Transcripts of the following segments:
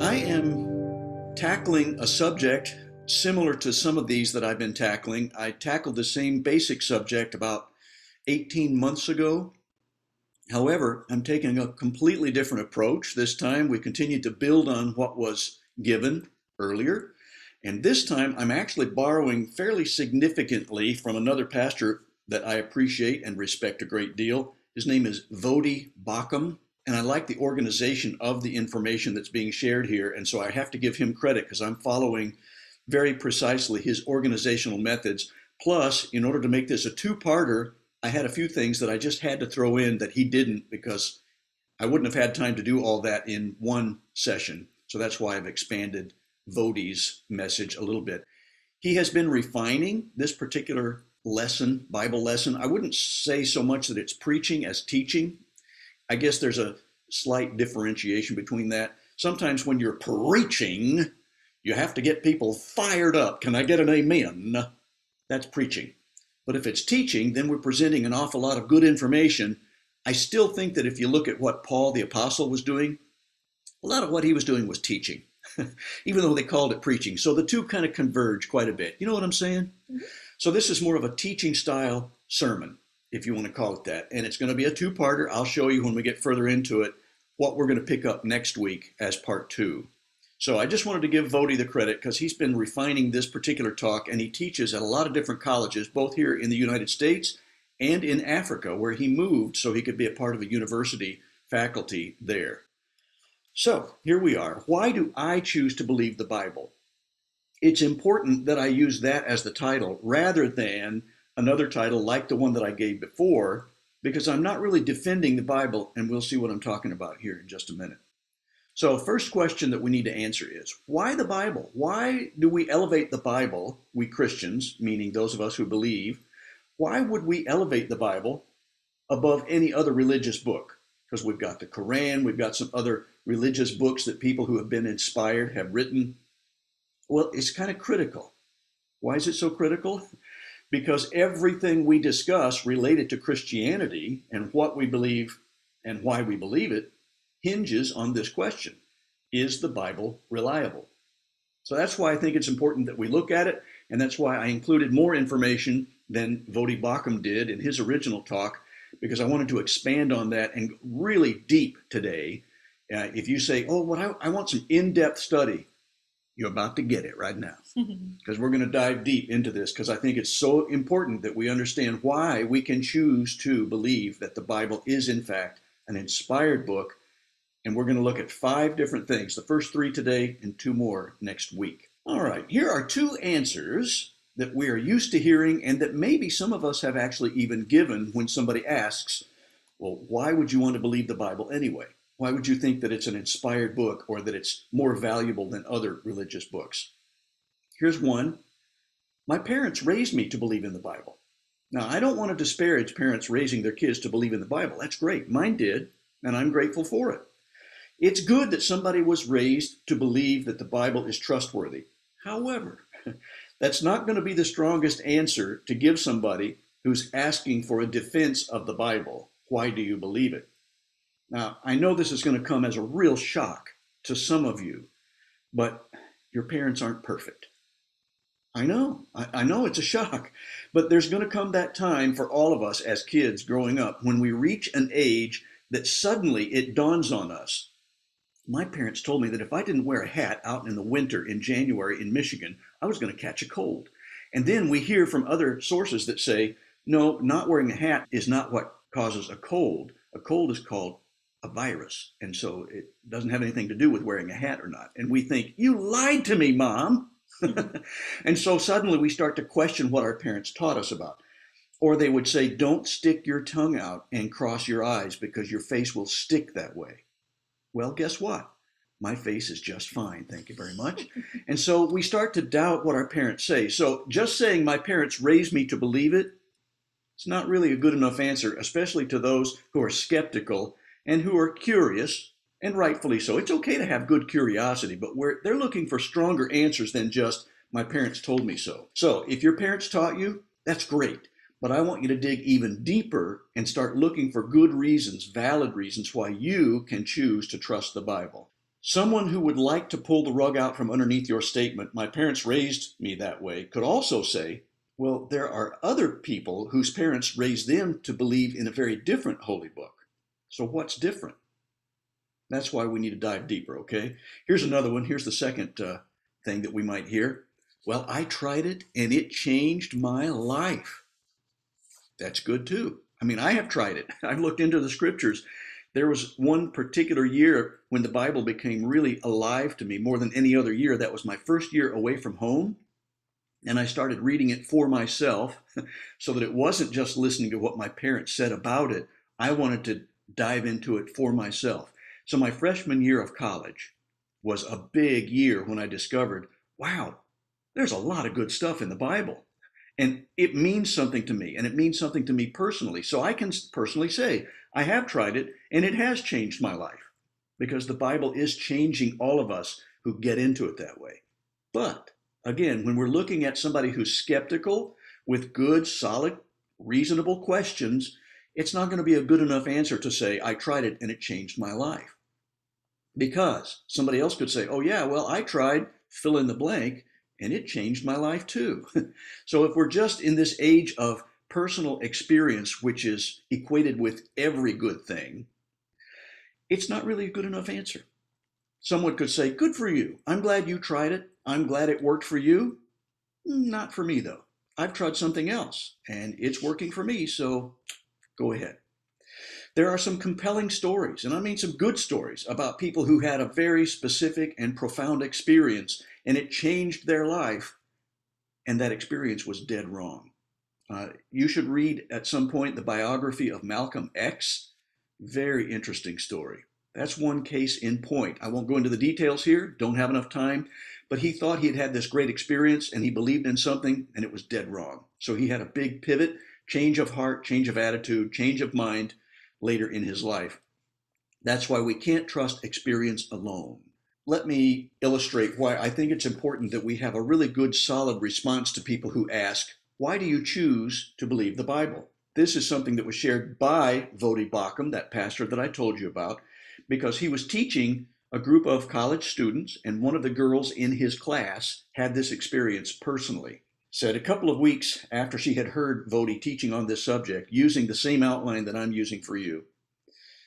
I am tackling a subject similar to some of these that I've been tackling. I tackled the same basic subject about 18 months ago. However, I'm taking a completely different approach. This time we continue to build on what was given earlier. And this time I'm actually borrowing fairly significantly from another pastor that I appreciate and respect a great deal. His name is Voddie Baucham and I like the organization of the information that's being shared here. And so I have to give him credit because I'm following very precisely his organizational methods. Plus, in order to make this a two parter, I had a few things that I just had to throw in that he didn't because I wouldn't have had time to do all that in one session. So that's why I've expanded Voddie's message a little bit. He has been refining this particular lesson, Bible lesson. I wouldn't say so much that it's preaching as teaching. I guess there's a slight differentiation between that. Sometimes when you're preaching, you have to get people fired up. Can I get an amen? That's preaching. But if it's teaching, then we're presenting an awful lot of good information. I still think that if you look at what Paul the Apostle was doing, a lot of what he was doing was teaching, even though they called it preaching. So the two kind of converge quite a bit. You know what I'm saying? Mm-hmm. So this is more of a teaching style sermon if you want to call it that. And it's going to be a two parter. I'll show you when we get further into it what we're going to pick up next week as part two. So I just wanted to give Voddie the credit because he's been refining this particular talk and he teaches at a lot of different colleges, both here in the United States and in Africa, where he moved so he could be a part of a university faculty there. So here we are. Why do I choose to believe the Bible? It's important that I use that as the title rather than another title like the one that I gave before because I'm not really defending the Bible, and we'll see what I'm talking about here in just a minute. So, first question that we need to answer is why the Bible? Why do we elevate the Bible, we Christians, meaning those of us who believe? Why would we elevate the Bible above any other religious book? Because we've got the Quran, we've got some other religious books that people who have been inspired have written. Well, it's kind of critical. Why is it so critical? Because everything we discuss related to Christianity and what we believe and why we believe it hinges on this question Is the Bible reliable? So that's why I think it's important that we look at it, and that's why I included more information than Voddie Baucham did in his original talk, because I wanted to expand on that and really deep today. Uh, if you say, oh, what I, I want some in-depth study, you're about to get it right now mm-hmm. because we're going to dive deep into this because I think it's so important that we understand why we can choose to believe that the Bible is, in fact, an inspired book. And we're going to look at five different things the first three today and two more next week. All right, here are two answers that we are used to hearing and that maybe some of us have actually even given when somebody asks, Well, why would you want to believe the Bible anyway? Why would you think that it's an inspired book or that it's more valuable than other religious books? Here's one My parents raised me to believe in the Bible. Now, I don't want to disparage parents raising their kids to believe in the Bible. That's great. Mine did, and I'm grateful for it. It's good that somebody was raised to believe that the Bible is trustworthy. However, that's not going to be the strongest answer to give somebody who's asking for a defense of the Bible. Why do you believe it? Now, I know this is going to come as a real shock to some of you, but your parents aren't perfect. I know, I, I, know it's a shock, but there's going to come that time for all of us as kids growing up when we reach an age that suddenly it dawns on us. My parents told me that if I didn't wear a hat out in the winter in January in Michigan, I was going to catch a cold. And then we hear from other sources that say, no, not wearing a hat is not what causes a cold. A cold is called a virus. And so it doesn't have anything to do with wearing a hat or not. And we think, you lied to me, mom. and so suddenly we start to question what our parents taught us about. Or they would say, don't stick your tongue out and cross your eyes because your face will stick that way. Well, guess what? My face is just fine. Thank you very much. and so we start to doubt what our parents say. So just saying my parents raised me to believe it, it's not really a good enough answer, especially to those who are skeptical and who are curious, and rightfully so. It's okay to have good curiosity, but they're looking for stronger answers than just, my parents told me so. So if your parents taught you, that's great. But I want you to dig even deeper and start looking for good reasons, valid reasons why you can choose to trust the Bible. Someone who would like to pull the rug out from underneath your statement, my parents raised me that way, could also say, well, there are other people whose parents raised them to believe in a very different holy book. So what's different? That's why we need to dive deeper, okay? Here's another one. Here's the second uh, thing that we might hear. Well, I tried it and it changed my life. That's good too. I mean, I have tried it. I've looked into the scriptures. There was one particular year when the Bible became really alive to me more than any other year. That was my first year away from home. And I started reading it for myself so that it wasn't just listening to what my parents said about it. I wanted to dive into it for myself. So my freshman year of college was a big year when I discovered, wow, there's a lot of good stuff in the Bible. And it means something to me, and it means something to me personally. So I can personally say, I have tried it, and it has changed my life because the Bible is changing all of us who get into it that way. But again, when we're looking at somebody who's skeptical with good, solid, reasonable questions, it's not going to be a good enough answer to say, I tried it and it changed my life. Because somebody else could say, oh, yeah, well, I tried fill in the blank and it changed my life too. so if we're just in this age of personal experience, which is equated with every good thing, it's not really a good enough answer. Someone could say, Good for you. I'm glad you tried it. I'm glad it worked for you. Not for me, though. I've tried something else and it's working for me, so go ahead. There are some compelling stories, and I mean some good stories, about people who had a very specific and profound experience, and it changed their life, and that experience was dead wrong. Uh, you should read at some point the biography of Malcolm X. Very interesting story. That's one case in point. I won't go into the details here, don't have enough time, but he thought he had had this great experience and he believed in something and it was dead wrong. So he had a big pivot, change of heart, change of attitude, change of mind, later in his life. That's why we can't trust experience alone. Let me illustrate why I think it's important that we have a really good, solid response to people who ask, Why do you choose to believe the Bible? This is something that was shared by Voddie Baucham, that pastor that I told you about, because he was teaching a group of college students, and one of the girls in his class had this experience personally said a couple of weeks after she had heard Voddie teaching on this subject, using the same outline that I'm using for you,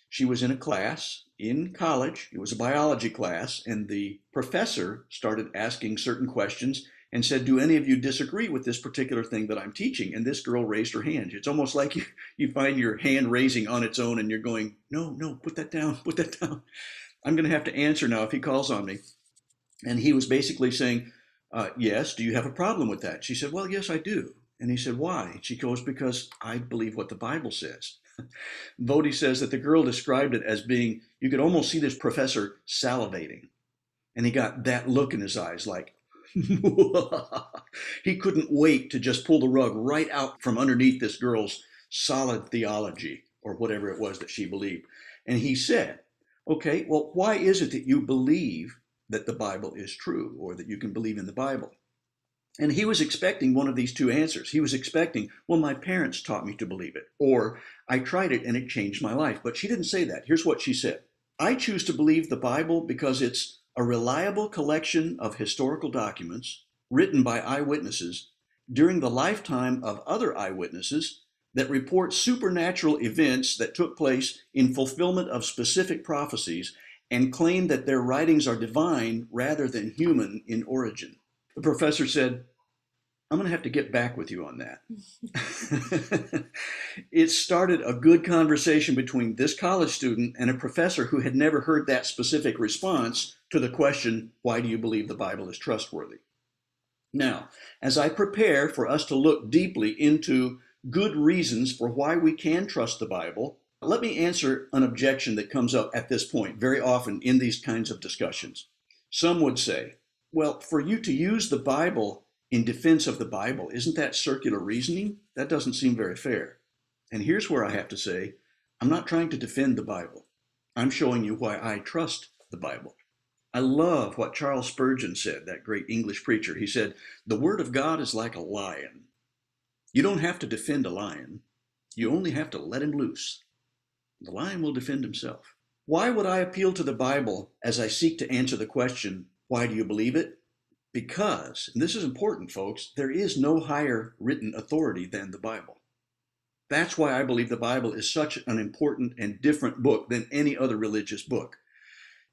she was in a class in college. It was a biology class, and the professor started asking certain questions and said, Do any of you disagree with this particular thing that I'm teaching? And this girl raised her hand. It's almost like you, you find your hand raising on its own and you're going, No, no, put that down, put that down. I'm going to have to answer now if he calls on me. And he was basically saying, uh, yes, do you have a problem with that? She said, well, yes, I do. And he said, why? She goes, because I believe what the Bible says. Voddie says that the girl described it as being, you could almost see this professor salivating. And he got that look in his eyes like, he couldn't wait to just pull the rug right out from underneath this girl's solid theology or whatever it was that she believed. And he said, okay, well, why is it that you believe that the Bible is true or that you can believe in the Bible. And he was expecting one of these two answers. He was expecting, well, my parents taught me to believe it, or I tried it and it changed my life. But she didn't say that. Here's what she said I choose to believe the Bible because it's a reliable collection of historical documents written by eyewitnesses during the lifetime of other eyewitnesses that report supernatural events that took place in fulfillment of specific prophecies and claim that their writings are divine rather than human in origin. The professor said, I'm going to have to get back with you on that. it started a good conversation between this college student and a professor who had never heard that specific response to the question, Why do you believe the Bible is trustworthy? Now, as I prepare for us to look deeply into good reasons for why we can trust the Bible, let me answer an objection that comes up at this point very often in these kinds of discussions. Some would say, well, for you to use the Bible in defense of the Bible, isn't that circular reasoning? That doesn't seem very fair. And here's where I have to say, I'm not trying to defend the Bible. I'm showing you why I trust the Bible. I love what Charles Spurgeon said, that great English preacher. He said, The Word of God is like a lion. You don't have to defend a lion, you only have to let him loose. The lion will defend himself. Why would I appeal to the Bible as I seek to answer the question, why do you believe it? Because, and this is important, folks, there is no higher written authority than the Bible. That's why I believe the Bible is such an important and different book than any other religious book.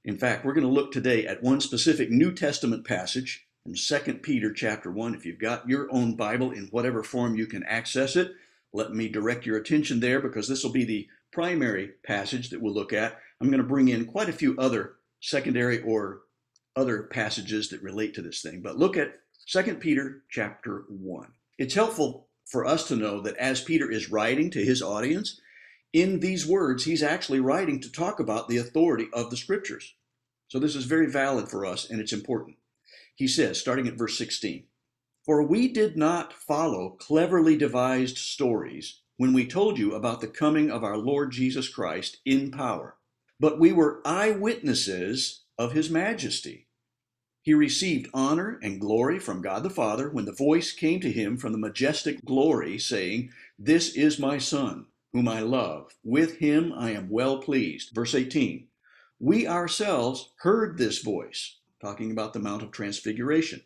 In fact, we're going to look today at one specific New Testament passage from 2 Peter chapter 1. If you've got your own Bible in whatever form you can access it, let me direct your attention there because this will be the primary passage that we'll look at. I'm going to bring in quite a few other secondary or other passages that relate to this thing. But look at 2 Peter chapter 1. It's helpful for us to know that as Peter is writing to his audience, in these words, he's actually writing to talk about the authority of the scriptures. So this is very valid for us and it's important. He says, starting at verse 16, For we did not follow cleverly devised stories when we told you about the coming of our Lord Jesus Christ in power, but we were eyewitnesses of his majesty. He received honor and glory from God the Father when the voice came to him from the majestic glory, saying, This is my Son, whom I love. With him I am well pleased. Verse 18 We ourselves heard this voice, talking about the Mount of Transfiguration.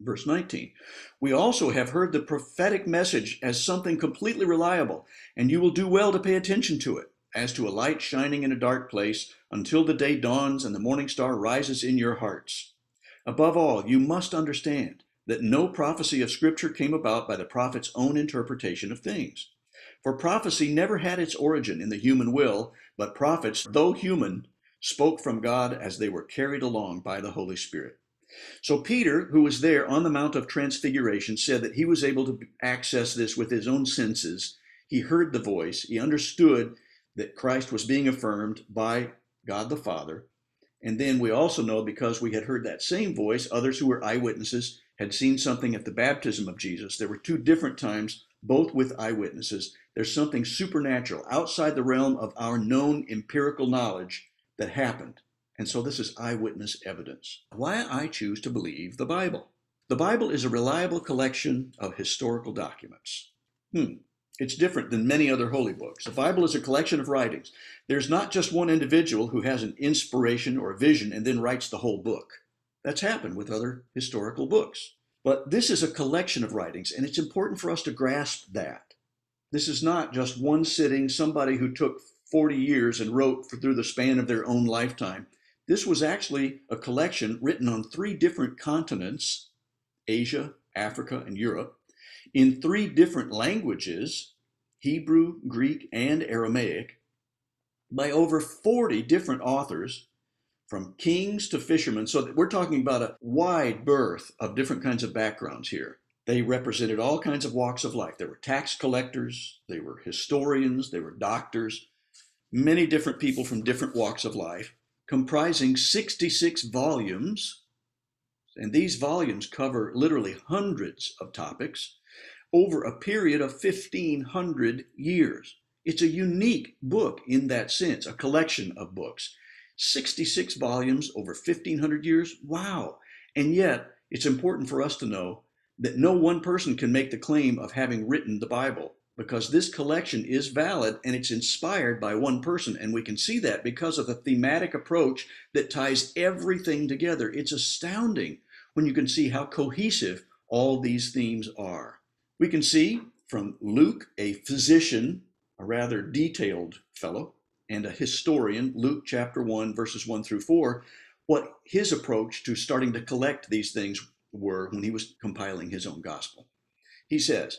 Verse 19 We also have heard the prophetic message as something completely reliable, and you will do well to pay attention to it as to a light shining in a dark place until the day dawns and the morning star rises in your hearts. Above all, you must understand that no prophecy of Scripture came about by the prophet's own interpretation of things. For prophecy never had its origin in the human will, but prophets, though human, spoke from God as they were carried along by the Holy Spirit. So Peter, who was there on the Mount of Transfiguration, said that he was able to access this with his own senses. He heard the voice, he understood that Christ was being affirmed by God the Father. And then we also know because we had heard that same voice, others who were eyewitnesses had seen something at the baptism of Jesus. There were two different times, both with eyewitnesses. There's something supernatural outside the realm of our known empirical knowledge that happened. And so this is eyewitness evidence. Why I choose to believe the Bible. The Bible is a reliable collection of historical documents. Hmm. It's different than many other holy books. The Bible is a collection of writings. There's not just one individual who has an inspiration or a vision and then writes the whole book. That's happened with other historical books. But this is a collection of writings, and it's important for us to grasp that. This is not just one sitting, somebody who took 40 years and wrote through the span of their own lifetime. This was actually a collection written on three different continents Asia, Africa, and Europe in three different languages Hebrew, Greek, and Aramaic by over 40 different authors from kings to fishermen. So we're talking about a wide berth of different kinds of backgrounds here. They represented all kinds of walks of life. There were tax collectors, they were historians, they were doctors, many different people from different walks of life, comprising 66 volumes. And these volumes cover literally hundreds of topics over a period of 1500 years. It's a unique book in that sense, a collection of books. 66 volumes over 1500 years. Wow. And yet, it's important for us to know that no one person can make the claim of having written the Bible because this collection is valid and it's inspired by one person. And we can see that because of the thematic approach that ties everything together. It's astounding when you can see how cohesive all these themes are. We can see from Luke, a physician, a rather detailed fellow, and a historian, Luke chapter 1, verses 1 through 4, what his approach to starting to collect these things were when he was compiling his own gospel. He says,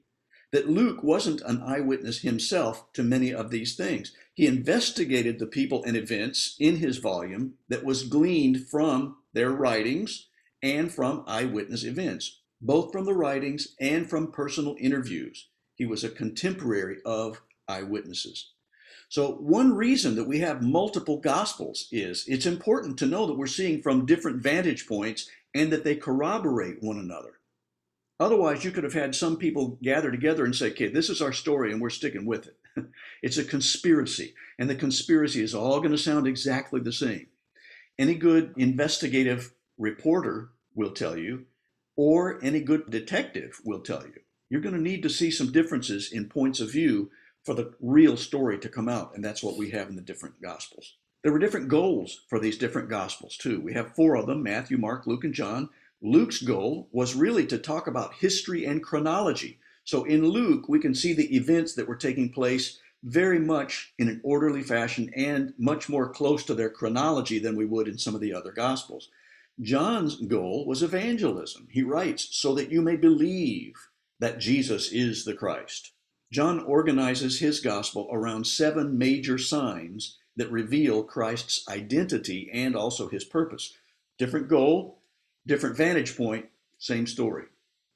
that Luke wasn't an eyewitness himself to many of these things. He investigated the people and events in his volume that was gleaned from their writings and from eyewitness events both from the writings and from personal interviews. He was a contemporary of eyewitnesses. So, one reason that we have multiple gospels is it's important to know that we're seeing from different vantage points and that they corroborate one another. Otherwise, you could have had some people gather together and say, okay, this is our story and we're sticking with it. it's a conspiracy, and the conspiracy is all going to sound exactly the same. Any good investigative reporter will tell you, or any good detective will tell you. You're going to need to see some differences in points of view for the real story to come out, and that's what we have in the different gospels. There were different goals for these different gospels, too. We have four of them Matthew, Mark, Luke, and John. Luke's goal was really to talk about history and chronology. So in Luke, we can see the events that were taking place very much in an orderly fashion and much more close to their chronology than we would in some of the other gospels. John's goal was evangelism. He writes, so that you may believe that Jesus is the Christ. John organizes his gospel around seven major signs that reveal Christ's identity and also his purpose. Different goal, different vantage point, same story.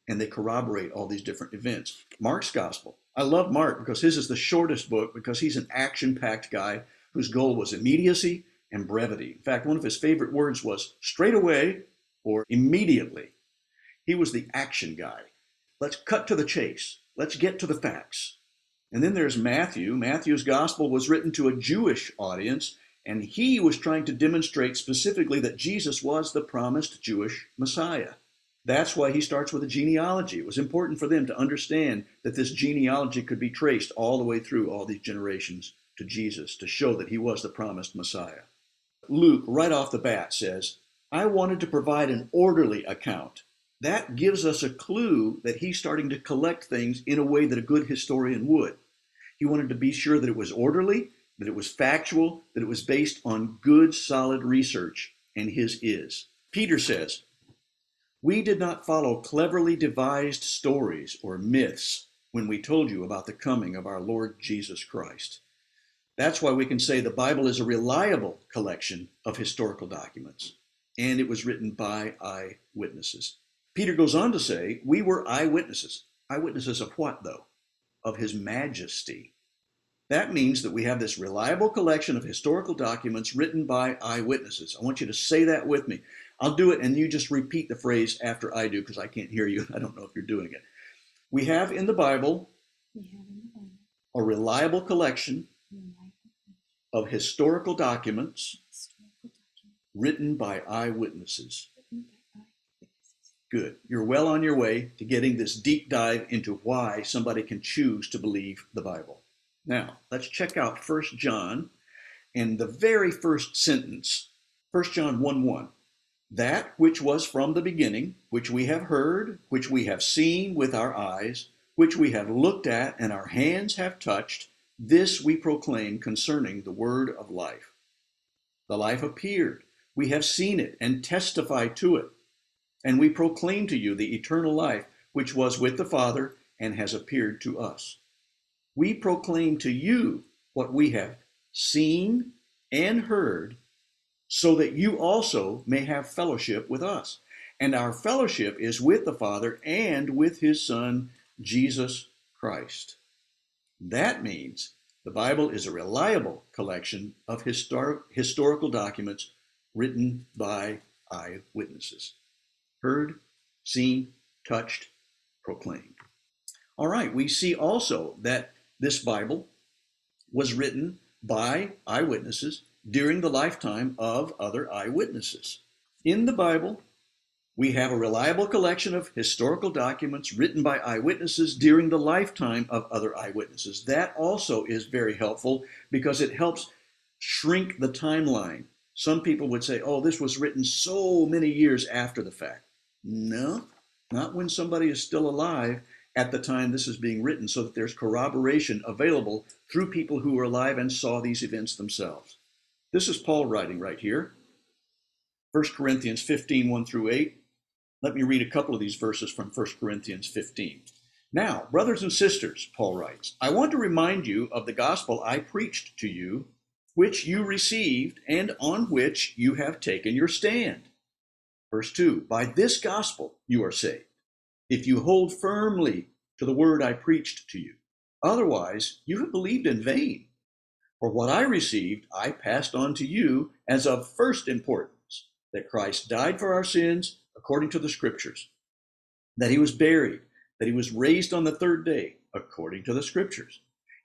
And they corroborate all these different events. Mark's gospel. I love Mark because his is the shortest book because he's an action packed guy whose goal was immediacy and brevity. In fact, one of his favorite words was straight away or immediately. He was the action guy. Let's cut to the chase. Let's get to the facts. And then there's Matthew. Matthew's gospel was written to a Jewish audience, and he was trying to demonstrate specifically that Jesus was the promised Jewish Messiah. That's why he starts with a genealogy. It was important for them to understand that this genealogy could be traced all the way through all these generations to Jesus to show that he was the promised Messiah. Luke, right off the bat, says, I wanted to provide an orderly account. That gives us a clue that he's starting to collect things in a way that a good historian would. He wanted to be sure that it was orderly, that it was factual, that it was based on good, solid research, and his is. Peter says, We did not follow cleverly devised stories or myths when we told you about the coming of our Lord Jesus Christ. That's why we can say the Bible is a reliable collection of historical documents, and it was written by eyewitnesses. Peter goes on to say, We were eyewitnesses. Eyewitnesses of what, though? Of his majesty. That means that we have this reliable collection of historical documents written by eyewitnesses. I want you to say that with me. I'll do it, and you just repeat the phrase after I do because I can't hear you. I don't know if you're doing it. We have in the Bible, in the Bible. a reliable collection of historical documents written by eyewitnesses. Good. You're well on your way to getting this deep dive into why somebody can choose to believe the Bible. Now, let's check out 1 John and the very first sentence, 1 John 1 1. That which was from the beginning, which we have heard, which we have seen with our eyes, which we have looked at and our hands have touched, this we proclaim concerning the word of life. The life appeared. We have seen it and testify to it. And we proclaim to you the eternal life which was with the Father and has appeared to us. We proclaim to you what we have seen and heard, so that you also may have fellowship with us. And our fellowship is with the Father and with his Son, Jesus Christ. That means the Bible is a reliable collection of histor- historical documents written by eyewitnesses. Heard, seen, touched, proclaimed. All right, we see also that this Bible was written by eyewitnesses during the lifetime of other eyewitnesses. In the Bible, we have a reliable collection of historical documents written by eyewitnesses during the lifetime of other eyewitnesses. That also is very helpful because it helps shrink the timeline. Some people would say, oh, this was written so many years after the fact. No, not when somebody is still alive at the time this is being written, so that there's corroboration available through people who were alive and saw these events themselves. This is Paul writing right here. 1 Corinthians 15, 1 through 8. Let me read a couple of these verses from 1 Corinthians 15. Now, brothers and sisters, Paul writes, I want to remind you of the gospel I preached to you, which you received and on which you have taken your stand. Verse 2 By this gospel you are saved, if you hold firmly to the word I preached to you. Otherwise, you have believed in vain. For what I received, I passed on to you as of first importance that Christ died for our sins according to the Scriptures, that he was buried, that he was raised on the third day according to the Scriptures,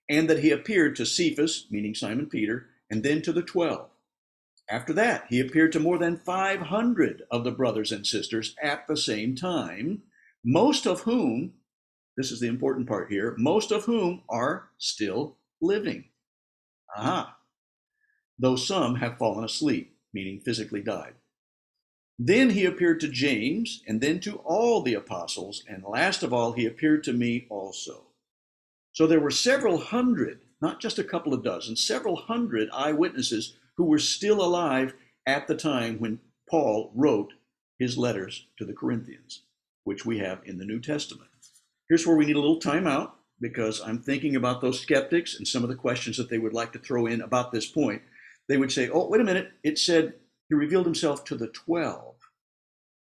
and that he appeared to Cephas, meaning Simon Peter, and then to the twelve. After that, he appeared to more than 500 of the brothers and sisters at the same time, most of whom, this is the important part here, most of whom are still living. Aha. Though some have fallen asleep, meaning physically died. Then he appeared to James, and then to all the apostles, and last of all, he appeared to me also. So there were several hundred, not just a couple of dozen, several hundred eyewitnesses who were still alive at the time when Paul wrote his letters to the Corinthians, which we have in the New Testament. Here's where we need a little time out because I'm thinking about those skeptics and some of the questions that they would like to throw in about this point. They would say, oh, wait a minute, it said he revealed himself to the 12.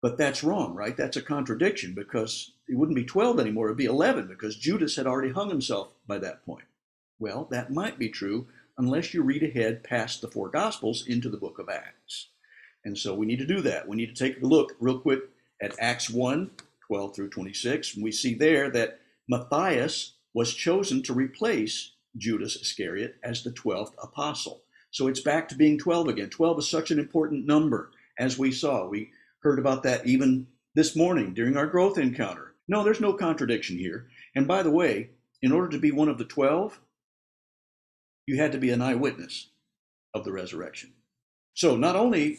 But that's wrong, right? That's a contradiction because it wouldn't be 12 anymore, it'd be 11 because Judas had already hung himself by that point. Well, that might be true unless you read ahead past the four Gospels into the book of Acts. And so we need to do that. We need to take a look real quick at Acts 1 12 through 26. And we see there that Matthias was chosen to replace Judas Iscariot as the 12th apostle. So it's back to being 12 again. 12 is such an important number, as we saw. We heard about that even this morning during our growth encounter. No, there's no contradiction here. And by the way, in order to be one of the 12, you had to be an eyewitness of the resurrection. So not only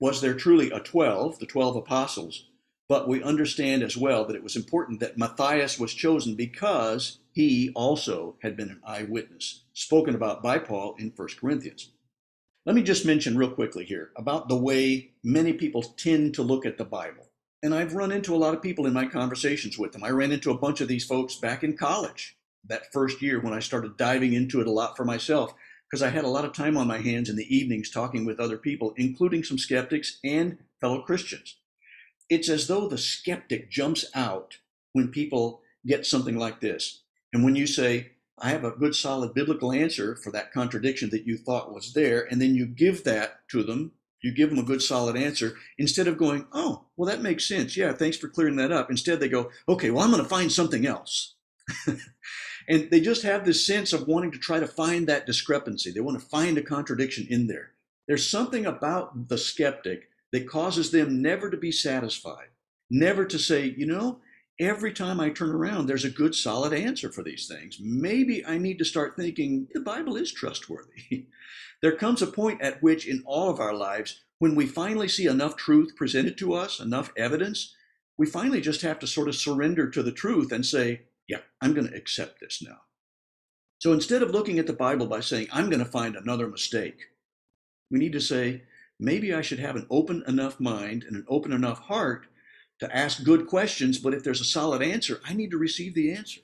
was there truly a 12, the 12 apostles, but we understand as well that it was important that Matthias was chosen because he also had been an eyewitness, spoken about by Paul in 1 Corinthians. Let me just mention real quickly here about the way many people tend to look at the Bible. And I've run into a lot of people in my conversations with them. I ran into a bunch of these folks back in college, that first year when I started diving into it a lot for myself, because I had a lot of time on my hands in the evenings talking with other people, including some skeptics and fellow Christians. It's as though the skeptic jumps out when people get something like this. And when you say, I have a good solid biblical answer for that contradiction that you thought was there, and then you give that to them, you give them a good solid answer, instead of going, oh, well, that makes sense. Yeah, thanks for clearing that up. Instead, they go, okay, well, I'm going to find something else. and they just have this sense of wanting to try to find that discrepancy. They want to find a contradiction in there. There's something about the skeptic that causes them never to be satisfied, never to say, you know, every time I turn around, there's a good, solid answer for these things. Maybe I need to start thinking the Bible is trustworthy. there comes a point at which, in all of our lives, when we finally see enough truth presented to us, enough evidence, we finally just have to sort of surrender to the truth and say, yeah, I'm going to accept this now. So instead of looking at the Bible by saying, I'm going to find another mistake, we need to say, maybe I should have an open enough mind and an open enough heart to ask good questions, but if there's a solid answer, I need to receive the answer.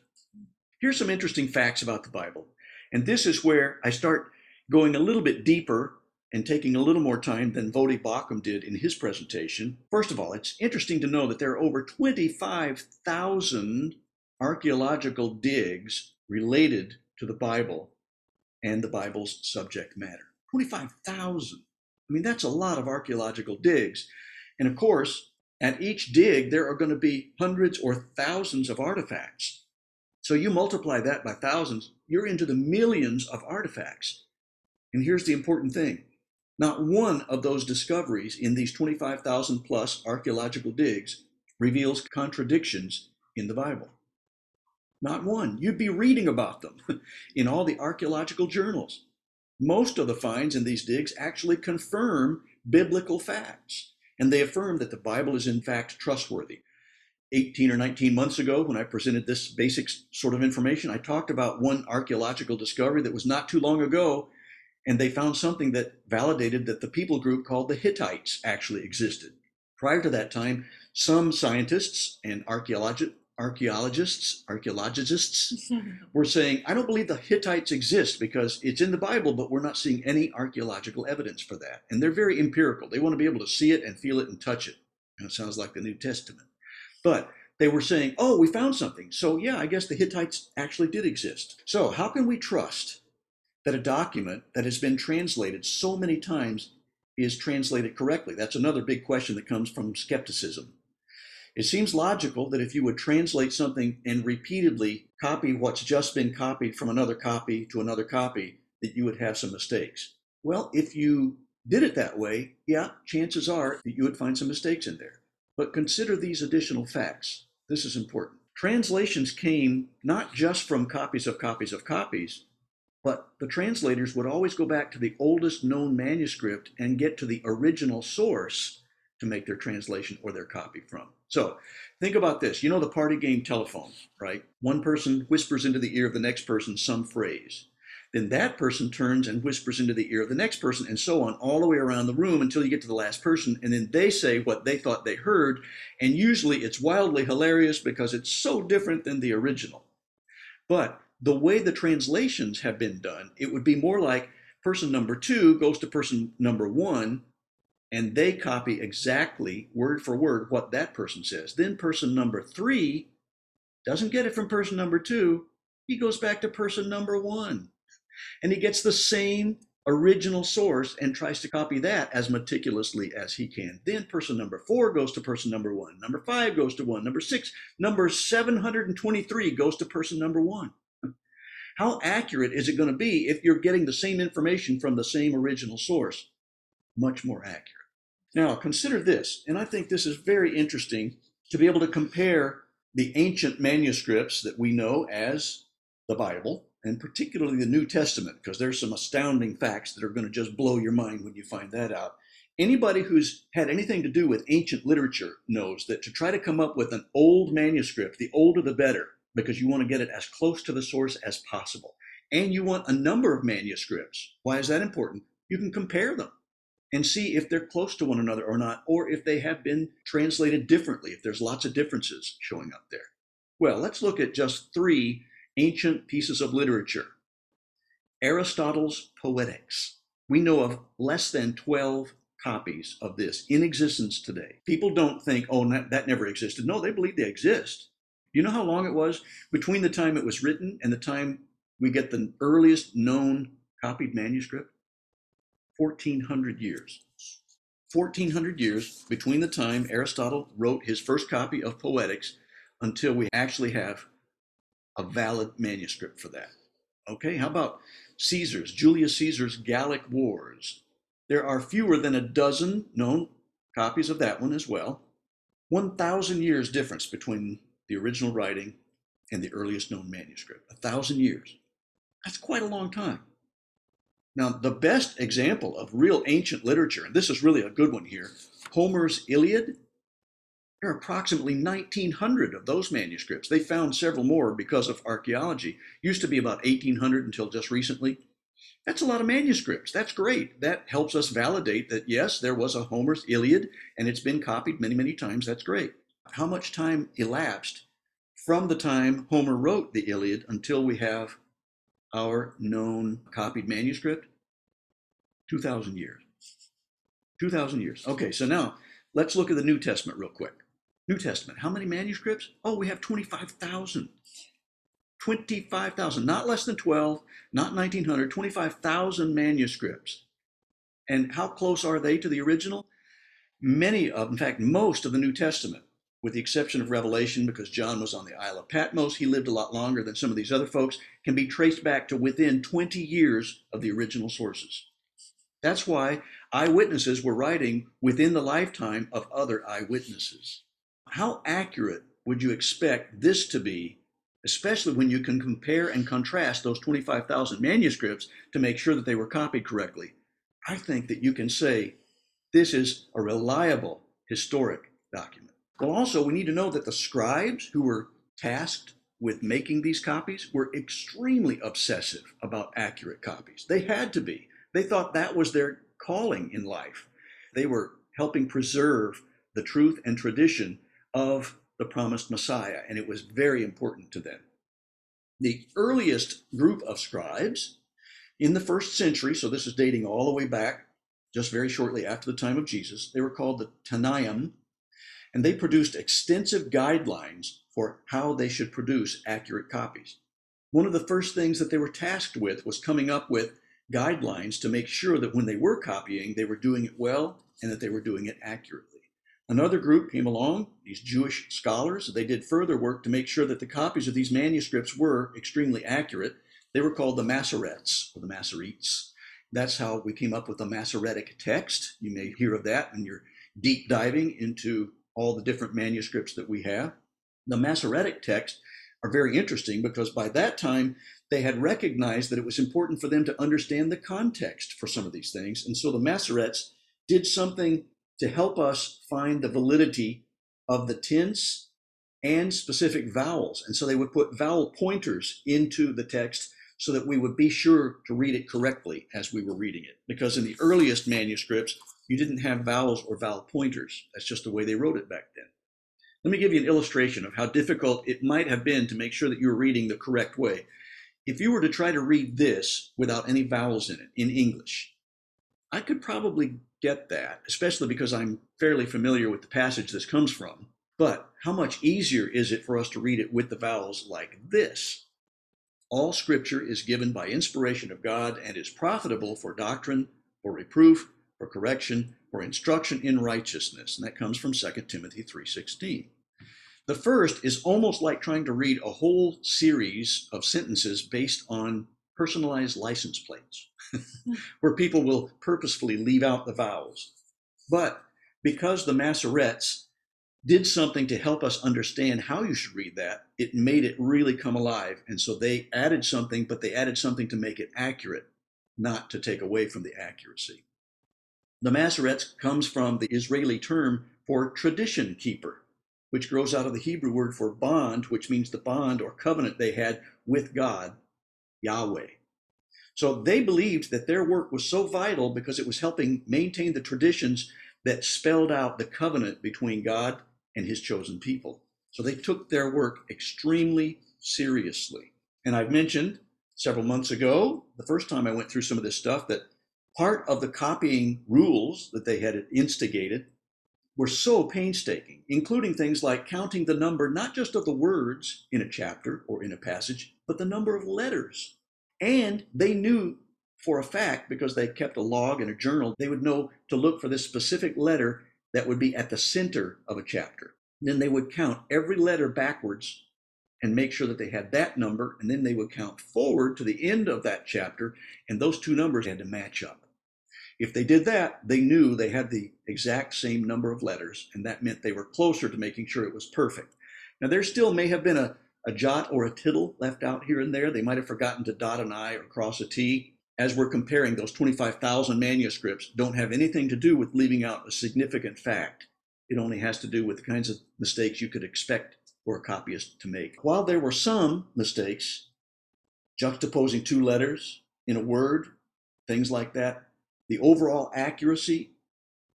Here's some interesting facts about the Bible. And this is where I start going a little bit deeper and taking a little more time than Voddie Baucham did in his presentation. First of all, it's interesting to know that there are over 25,000 archaeological digs related to the Bible and the Bible's subject matter. 25,000. I mean, that's a lot of archaeological digs. And of course, at each dig, there are going to be hundreds or thousands of artifacts. So you multiply that by thousands, you're into the millions of artifacts. And here's the important thing not one of those discoveries in these 25,000 plus archaeological digs reveals contradictions in the Bible. Not one. You'd be reading about them in all the archaeological journals. Most of the finds in these digs actually confirm biblical facts and they affirm that the Bible is in fact trustworthy. 18 or 19 months ago, when I presented this basic sort of information, I talked about one archaeological discovery that was not too long ago, and they found something that validated that the people group called the Hittites actually existed. Prior to that time, some scientists and archaeologists archaeologists, archaeologists were saying, I don't believe the Hittites exist because it's in the Bible, but we're not seeing any archaeological evidence for that. And they're very empirical. They want to be able to see it and feel it and touch it. And it sounds like the New Testament. But they were saying, oh, we found something. So yeah, I guess the Hittites actually did exist. So how can we trust that a document that has been translated so many times is translated correctly? That's another big question that comes from skepticism. It seems logical that if you would translate something and repeatedly copy what's just been copied from another copy to another copy, that you would have some mistakes. Well, if you did it that way, yeah, chances are that you would find some mistakes in there. But consider these additional facts. This is important. Translations came not just from copies of copies of copies, but the translators would always go back to the oldest known manuscript and get to the original source to make their translation or their copy from. So think about this. You know the party game telephone, right? One person whispers into the ear of the next person some phrase. Then that person turns and whispers into the ear of the next person, and so on, all the way around the room until you get to the last person. And then they say what they thought they heard. And usually it's wildly hilarious because it's so different than the original. But the way the translations have been done, it would be more like person number two goes to person number one, and they copy exactly word for word what that person says. Then person number three doesn't get it from person number two, he goes back to person number one. And he gets the same original source and tries to copy that as meticulously as he can. Then person number four goes to person number one. Number five goes to one. Number six, number 723 goes to person number one. How accurate is it going to be if you're getting the same information from the same original source? Much more accurate. Now, consider this, and I think this is very interesting to be able to compare the ancient manuscripts that we know as the Bible and particularly the New Testament, because there's some astounding facts that are going to just blow your mind when you find that out. Anybody who's had anything to do with ancient literature knows that to try to come up with an old manuscript, the older the better, because you want to get it as close to the source as possible. And you want a number of manuscripts. Why is that important? You can compare them and see if they're close to one another or not, or if they have been translated differently, if there's lots of differences showing up there. Well, let's look at just three ancient pieces of literature. Aristotle's Poetics. We know of less than 12 copies of this in existence today. People don't think, oh, that never existed. No, they believe they exist. You know how long it was between the time it was written and the time we get the earliest known copied manuscript? 1400 years. 1400 years between the time Aristotle wrote his first copy of Poetics until we actually have a valid manuscript for that. Okay, how about Caesar's, Julius Caesar's Gallic Wars? There are fewer than a dozen known copies of that one as well. 1,000 years difference between the original writing and the earliest known manuscript. A thousand years. That's quite a long time. Now, the best example of real ancient literature, and this is really a good one here, Homer's Iliad there are approximately 1,900 of those manuscripts. They found several more because of archaeology. Used to be about 1,800 until just recently. That's a lot of manuscripts. That's great. That helps us validate that, yes, there was a Homer's Iliad and it's been copied many, many times. That's great. How much time elapsed from the time Homer wrote the Iliad until we have our known copied manuscript? 2,000 years. 2,000 years. Okay, so now let's look at the New Testament real quick. New Testament. How many manuscripts? Oh, we have 25,000. 25,000, not less than 12, not 1900, 25,000 manuscripts. And how close are they to the original? Many of, in fact, most of the New Testament, with the exception of Revelation, because John was on the Isle of Patmos, he lived a lot longer than some of these other folks, can be traced back to within 20 years of the original sources. That's why eyewitnesses were writing within the lifetime of other eyewitnesses. How accurate would you expect this to be, especially when you can compare and contrast those 25,000 manuscripts to make sure that they were copied correctly? I think that you can say this is a reliable historic document. Well, also, we need to know that the scribes who were tasked with making these copies were extremely obsessive about accurate copies. They had to be. They thought that was their calling in life. They were helping preserve the truth and tradition of the promised Messiah, and it was very important to them. The earliest group of scribes in the first century, so this is dating all the way back just very shortly after the time of Jesus, they were called the Tannaim, and they produced extensive guidelines for how they should produce accurate copies. one of the first things that they were tasked with was coming up with guidelines to make sure that when they were copying, they were doing it well and that they were doing it accurately. Another group came along, these Jewish scholars. They did further work to make sure that the copies of these manuscripts were extremely accurate. They were called the Masoretes or the Masoretes. That's how we came up with the Masoretic text. You may hear of that when you're deep diving into all the different manuscripts that we have. The Masoretic text are very interesting because by that time they had recognized that it was important for them to understand the context for some of these things. And so the Masoretes did something to help us find the validity of the tense and specific vowels. And so they would put vowel pointers into the text so that we would be sure to read it correctly as we were reading it. Because in the earliest manuscripts, you didn't have vowels or vowel pointers. That's just the way they wrote it back then. Let me give you an illustration of how difficult it might have been to make sure that you're reading the correct way. If you were to try to read this without any vowels in it in English, I could probably get that, especially because I'm fairly familiar with the passage this comes from. But how much easier is it for us to read it with the vowels like this? All scripture is given by inspiration of God and is profitable for doctrine, for reproof, for correction, for instruction in righteousness. And that comes from 2 Timothy 3:16. The first is almost like trying to read a whole series of sentences based on personalized license plates, where people will purposefully leave out the vowels. But because the Masoretes did something to help us understand how you should read that, it made it really come alive. And so they added something, but they added something to make it accurate, not to take away from the accuracy. The Masoretes comes from the Israeli term for tradition keeper, which grows out of the Hebrew word for bond, which means the bond or covenant they had with God, Yahweh. So they believed that their work was so vital because it was helping maintain the traditions that spelled out the covenant between God and his chosen people. So they took their work extremely seriously. And I've mentioned several months ago, the first time I went through some of this stuff, that part of the copying rules that they had instigated were so painstaking, including things like counting the number not just of the words in a chapter or in a passage, but the number of letters. And they knew for a fact, because they kept a log and a journal, they would know to look for this specific letter that would be at the center of a chapter. Then they would count every letter backwards and make sure that they had that number, and then they would count forward to the end of that chapter, and those two numbers had to match up. If they did that, they knew they had the exact same number of letters, and that meant they were closer to making sure it was perfect. Now, there still may have been a, a jot or a tittle left out here and there. They might have forgotten to dot an I or cross a T. As we're comparing, those 25,000 manuscripts don't have anything to do with leaving out a significant fact. It only has to do with the kinds of mistakes you could expect for a copyist to make. While there were some mistakes, juxtaposing two letters in a word, things like that, the overall accuracy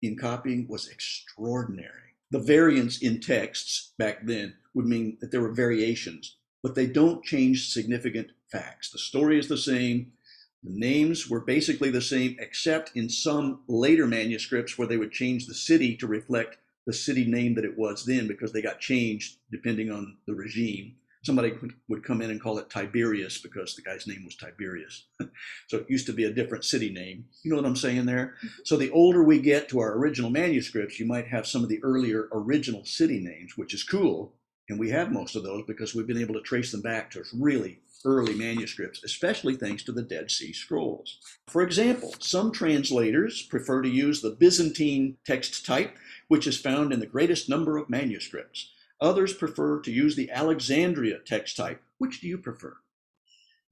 in copying was extraordinary. The variance in texts back then would mean that there were variations, but they don't change significant facts. The story is the same. The names were basically the same, except in some later manuscripts where they would change the city to reflect the city name that it was then because they got changed depending on the regime somebody would come in and call it Tiberius because the guy's name was Tiberius. so it used to be a different city name. You know what I'm saying there? Mm-hmm. So the older we get to our original manuscripts, you might have some of the earlier original city names, which is cool. And we have most of those because we've been able to trace them back to really early manuscripts, especially thanks to the Dead Sea Scrolls. For example, some translators prefer to use the Byzantine text type, which is found in the greatest number of manuscripts. Others prefer to use the Alexandria text type. Which do you prefer?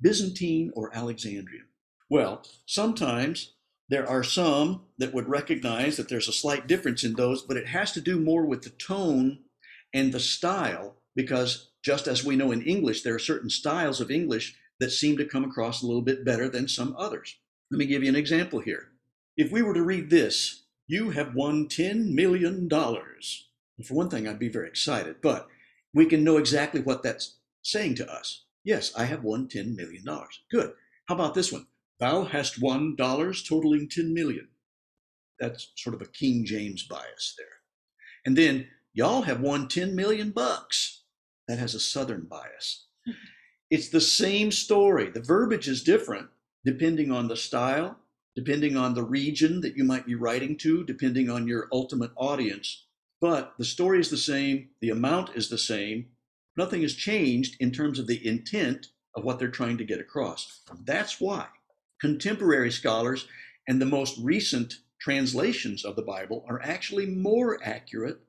Byzantine or Alexandrian? Well, sometimes there are some that would recognize that there's a slight difference in those, but it has to do more with the tone and the style, because just as we know in English, there are certain styles of English that seem to come across a little bit better than some others. Let me give you an example here. If we were to read this, you have won $10 million. For one thing, I'd be very excited, but we can know exactly what that's saying to us. Yes, I have won $10 million. Good. How about this one? Thou hast won dollars totaling 10 million. That's sort of a King James bias there. And then y'all have won 10 million bucks. That has a Southern bias. It's the same story. The verbiage is different depending on the style, depending on the region that you might be writing to, depending on your ultimate audience. But the story is the same, the amount is the same. Nothing has changed in terms of the intent of what they're trying to get across. That's why contemporary scholars and the most recent translations of the Bible are actually more accurate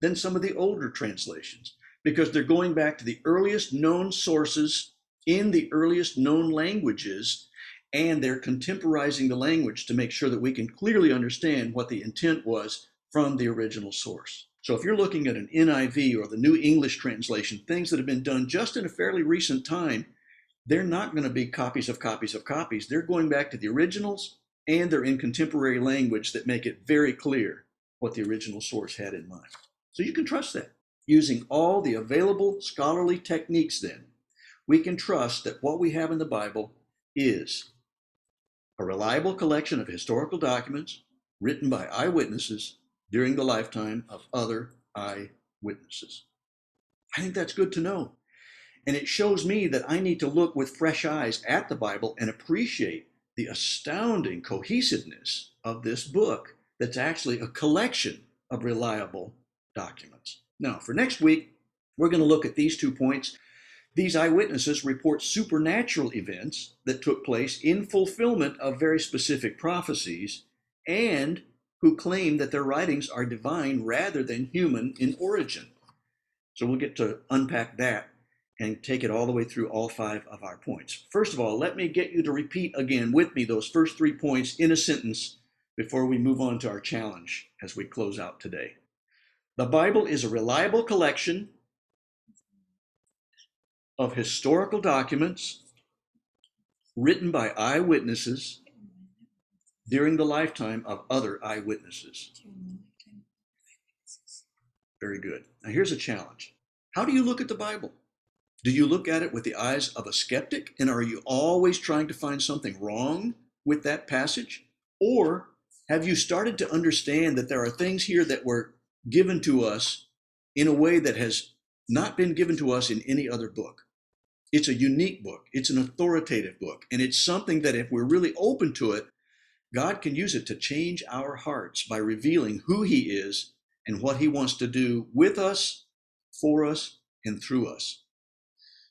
than some of the older translations because they're going back to the earliest known sources in the earliest known languages and they're contemporizing the language to make sure that we can clearly understand what the intent was from the original source. So if you're looking at an NIV or the New English translation, things that have been done just in a fairly recent time, they're not going to be copies of copies of copies. They're going back to the originals and they're in contemporary language that make it very clear what the original source had in mind. So you can trust that. Using all the available scholarly techniques, then, we can trust that what we have in the Bible is a reliable collection of historical documents written by eyewitnesses during the lifetime of other eyewitnesses. I think that's good to know. And it shows me that I need to look with fresh eyes at the Bible and appreciate the astounding cohesiveness of this book that's actually a collection of reliable documents. Now, for next week, we're going to look at these two points these eyewitnesses report supernatural events that took place in fulfillment of very specific prophecies and who claim that their writings are divine rather than human in origin. So we'll get to unpack that and take it all the way through all five of our points. First of all, let me get you to repeat again with me those first three points in a sentence before we move on to our challenge as we close out today. The Bible is a reliable collection of historical documents written by eyewitnesses during the lifetime of other eyewitnesses. Very good. Now, here's a challenge How do you look at the Bible? Do you look at it with the eyes of a skeptic? And are you always trying to find something wrong with that passage? Or have you started to understand that there are things here that were given to us in a way that has not been given to us in any other book? It's a unique book, it's an authoritative book, and it's something that if we're really open to it, God can use it to change our hearts by revealing who He is and what He wants to do with us, for us, and through us.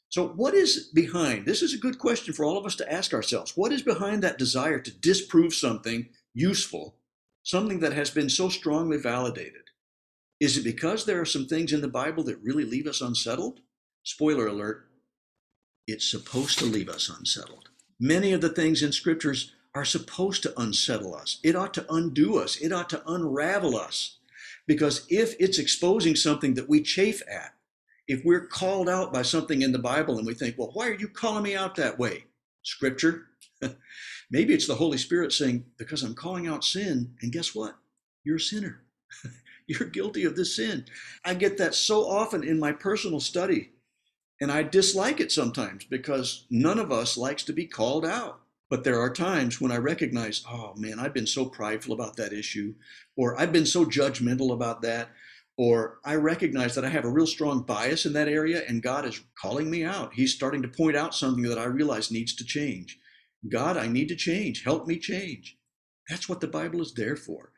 So, what is behind? This is a good question for all of us to ask ourselves. What is behind that desire to disprove something useful, something that has been so strongly validated? Is it because there are some things in the Bible that really leave us unsettled? Spoiler alert, it's supposed to leave us unsettled. Many of the things in scriptures are supposed to unsettle us. It ought to undo us. It ought to unravel us. Because if it's exposing something that we chafe at, if we're called out by something in the Bible and we think, well, why are you calling me out that way? Scripture. Maybe it's the Holy Spirit saying, because I'm calling out sin, and guess what? You're a sinner. You're guilty of this sin. I get that so often in my personal study and I dislike it sometimes because none of us likes to be called out. But there are times when I recognize, oh man, I've been so prideful about that issue, or I've been so judgmental about that, or I recognize that I have a real strong bias in that area and God is calling me out. He's starting to point out something that I realize needs to change. God, I need to change. Help me change. That's what the Bible is there for.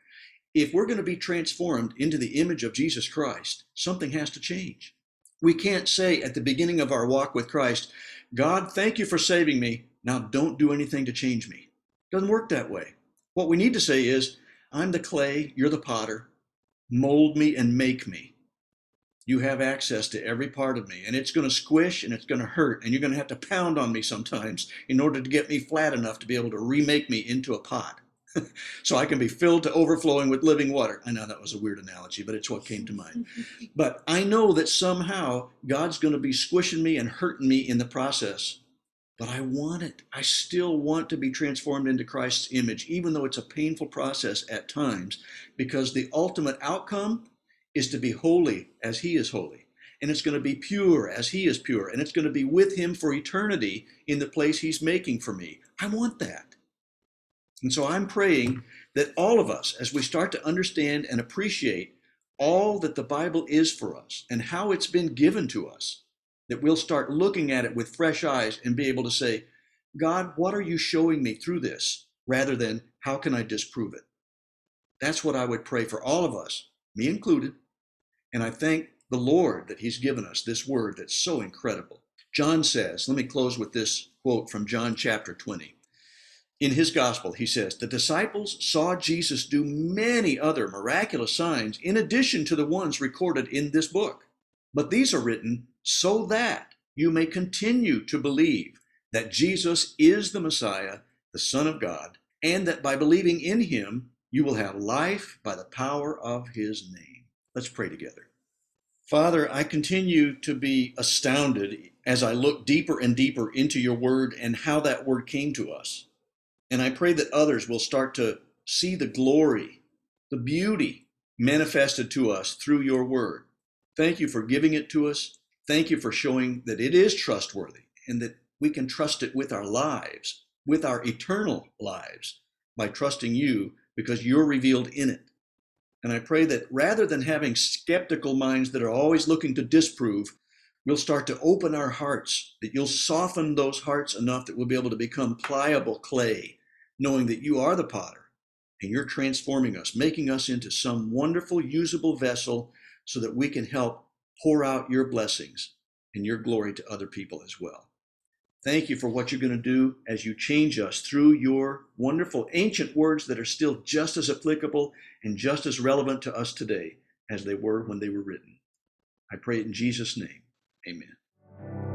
If we're going to be transformed into the image of Jesus Christ, something has to change. We can't say at the beginning of our walk with Christ, God, thank you for saving me. Now don't do anything to change me. It doesn't work that way. What we need to say is, I'm the clay, you're the potter. Mold me and make me. You have access to every part of me, and it's going to squish and it's going to hurt, and you're going to have to pound on me sometimes in order to get me flat enough to be able to remake me into a pot. so I can be filled to overflowing with living water. I know that was a weird analogy, but it's what came to mind. but I know that somehow God's going to be squishing me and hurting me in the process. But I want it. I still want to be transformed into Christ's image, even though it's a painful process at times, because the ultimate outcome is to be holy as He is holy. And it's going to be pure as He is pure. And it's going to be with Him for eternity in the place He's making for me. I want that. And so I'm praying that all of us, as we start to understand and appreciate all that the Bible is for us and how it's been given to us, that we'll start looking at it with fresh eyes and be able to say, God, what are you showing me through this? Rather than, how can I disprove it? That's what I would pray for all of us, me included. And I thank the Lord that He's given us this word that's so incredible. John says, let me close with this quote from John chapter 20. In his gospel, he says, The disciples saw Jesus do many other miraculous signs in addition to the ones recorded in this book. But these are written so that you may continue to believe that Jesus is the Messiah, the Son of God, and that by believing in him, you will have life by the power of his name. Let's pray together. Father, I continue to be astounded as I look deeper and deeper into your word and how that word came to us. And I pray that others will start to see the glory, the beauty manifested to us through your word. Thank you for giving it to us. Thank you for showing that it is trustworthy and that we can trust it with our lives, with our eternal lives, by trusting you because you're revealed in it. And I pray that rather than having skeptical minds that are always looking to disprove, we'll start to open our hearts, that you'll soften those hearts enough that we'll be able to become pliable clay, knowing that you are the potter and you're transforming us, making us into some wonderful, usable vessel so that we can help pour out your blessings and your glory to other people as well. Thank you for what you're going to do as you change us through your wonderful ancient words that are still just as applicable and just as relevant to us today as they were when they were written. I pray it in Jesus' name. Amen.